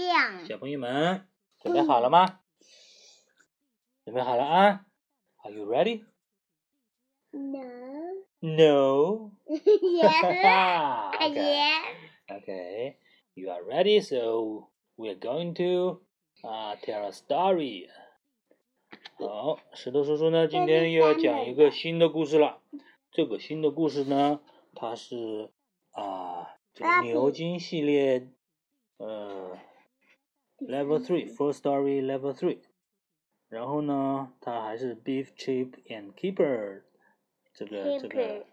变。小朋友们，准备好了吗？准备好了啊？Are you ready? No. No. yes. okay. Okay. You are ready, so we are going to uh, tell a story. 好，石头叔叔呢，今天又要讲一个新的故事了。这个新的故事呢，它是啊，这个牛津系列，呃 ，Level Three Full Story Level Three。然后呢，它还是 Beef Chip and Keeper 这个这个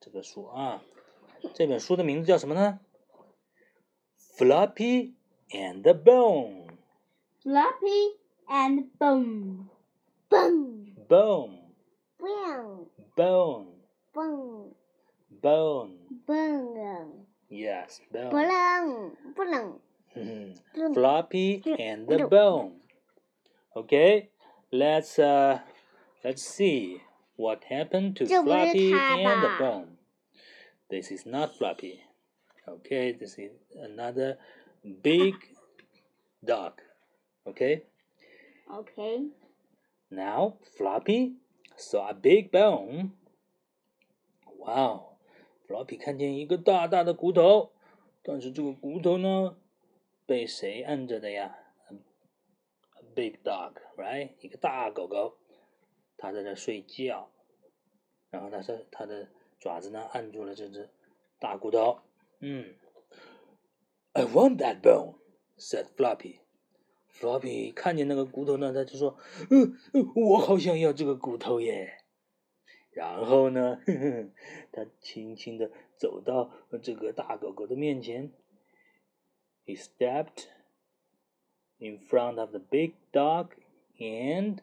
这个书啊。这本书的名字叫什么呢？Floppy and Bone。 Floppy and bone. Bone. Bone. Bone. Bone. Bone. Bone. Bone. Yes, 不 bone. 能不能 Mhm. 不 能 Floppy and the bone. Okay, let's uh, let's see what happened to 这不是 Floppy 它 and the 吧 bone. This is not Floppy. Okay, this is another big dog. Okay, OK。 now Floppy saw a big bone. Wow, Floppy 看见一个大大的骨头，但是这个骨头呢， 被谁按着的呀？A big dog, right？一个大狗狗，它在这睡觉，然后它是它的爪子呢按住了这只大骨头。嗯，I want that bone," said Floppy. Floppy 看见那个骨头呢，他就说：“嗯、我好想要这个骨头耶。”然后呢，呵呵，他轻轻的走到这个大狗狗的面前。He stepped in front of the big dog and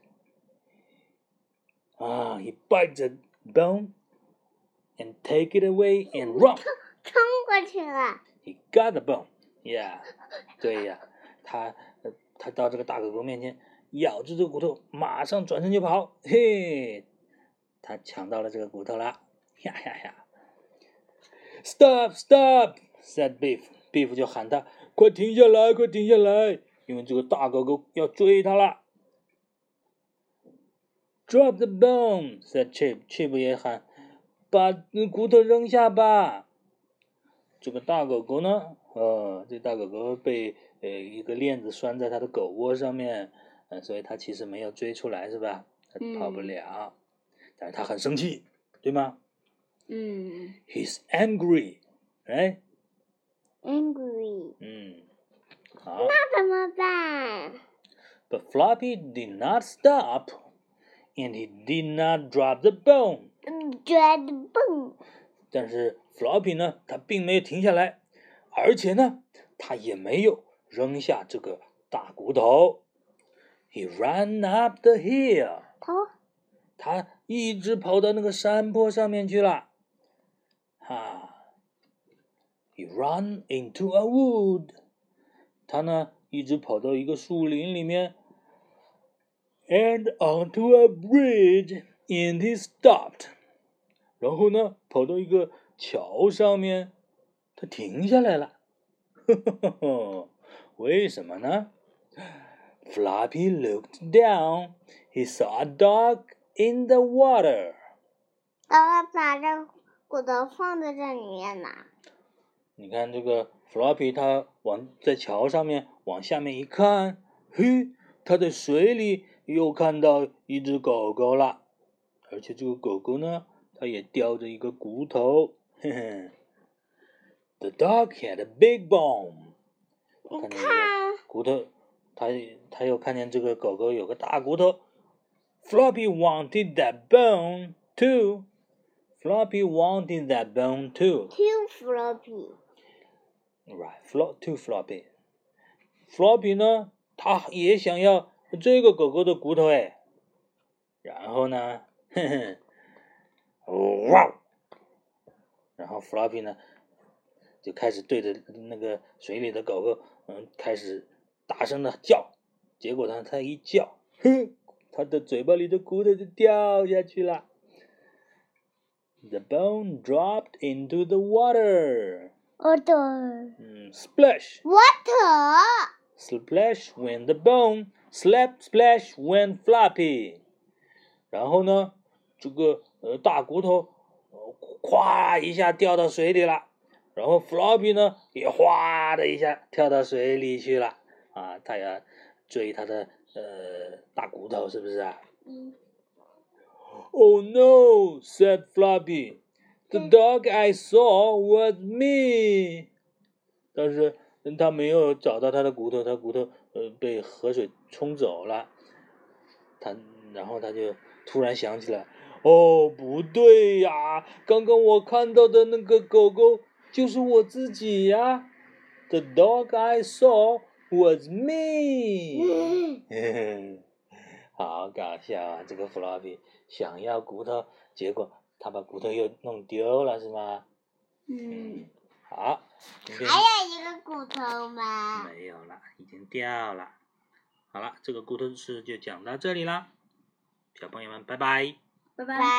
ah, he bites the bone and take it away and run. 冲过去了。 He got the bone. Yeah，对呀，他呃他到这个大狗狗面前，咬住这个骨头，马上转身就跑。嘿，他抢到了这个骨头了。呀呀呀！Stop! Stop! said Beef. Beef 就喊他，快停下来，快停下来，因为这个大狗狗要追他了。Drop the bone, said Chip. Chip 也喊，把骨头扔下吧。这个大狗狗呢，呃，这大狗狗被呃一个链子拴在它的狗窝上面，呃，所以它其实没有追出来，是吧？它跑不嗯了，但是它很生气，对吗嗯？He's angry，哎，，angry。嗯，好。那怎么办？But Floppy did not stop, and he did not drop the bone. 嗯，dread bone。但是 Floppy 呢，他并没有停下来，而且呢，他也没有扔下这个大骨头。He ran up the hill，他他一直跑到那个山坡上面去了。哈，He ran into a wood，他呢一直跑到一个树林里面，and onto a bridge，and he stopped。然后呢，跑到一个桥上面，他停下来了。为什么呢？Floppy looked down. He saw a dog in the water. 爸爸把这骨头放在这里面呢。你看这个 Floppy，它往在桥上面往下面一看，嘿，它在水里又看到一只狗狗了，而且这个狗狗呢，它也叼着一个骨头，嘿嘿。The dog had a big bone. 你看见这个，骨头，他他又看见这个狗狗有个大骨头。Floppy wanted that bone too. Floppy wanted that bone too. too floppy。right？Flop to floppy。Floppy 呢，他也想要这个狗狗的骨头哎。然后呢，哼哼，哇！然后 Floppy 呢，就开始对着那个水里的狗狗，嗯，开始大声的叫。结果呢，它一叫，哼，它的嘴巴里的骨头就掉下去了。The bone dropped into the water. 我的嗯，splash water Splash went the bone. Slap splash went Floppy. 然后呢，这个呃大骨头，咵一下掉到水里了。然后 Floppy 呢，也哗的一下跳到水里去了。啊，他要追他的呃大骨头，是不是啊？嗯。Oh no! said Floppy. The dog I saw was me. 但是他没有找到他的骨头，他骨头呃被河水冲走了。他然后他就突然想起来，哦，不对呀，刚刚我看到的那个狗狗就是我自己呀。The dog I saw was me. 好搞笑啊！这个 Floppy 想要骨头，结果他把骨头又弄丢了，是吗？嗯。好，还有一个骨头吗？没有了，已经掉了。好了，这个骨头事就讲到这里啦，小朋友们，拜拜。拜拜。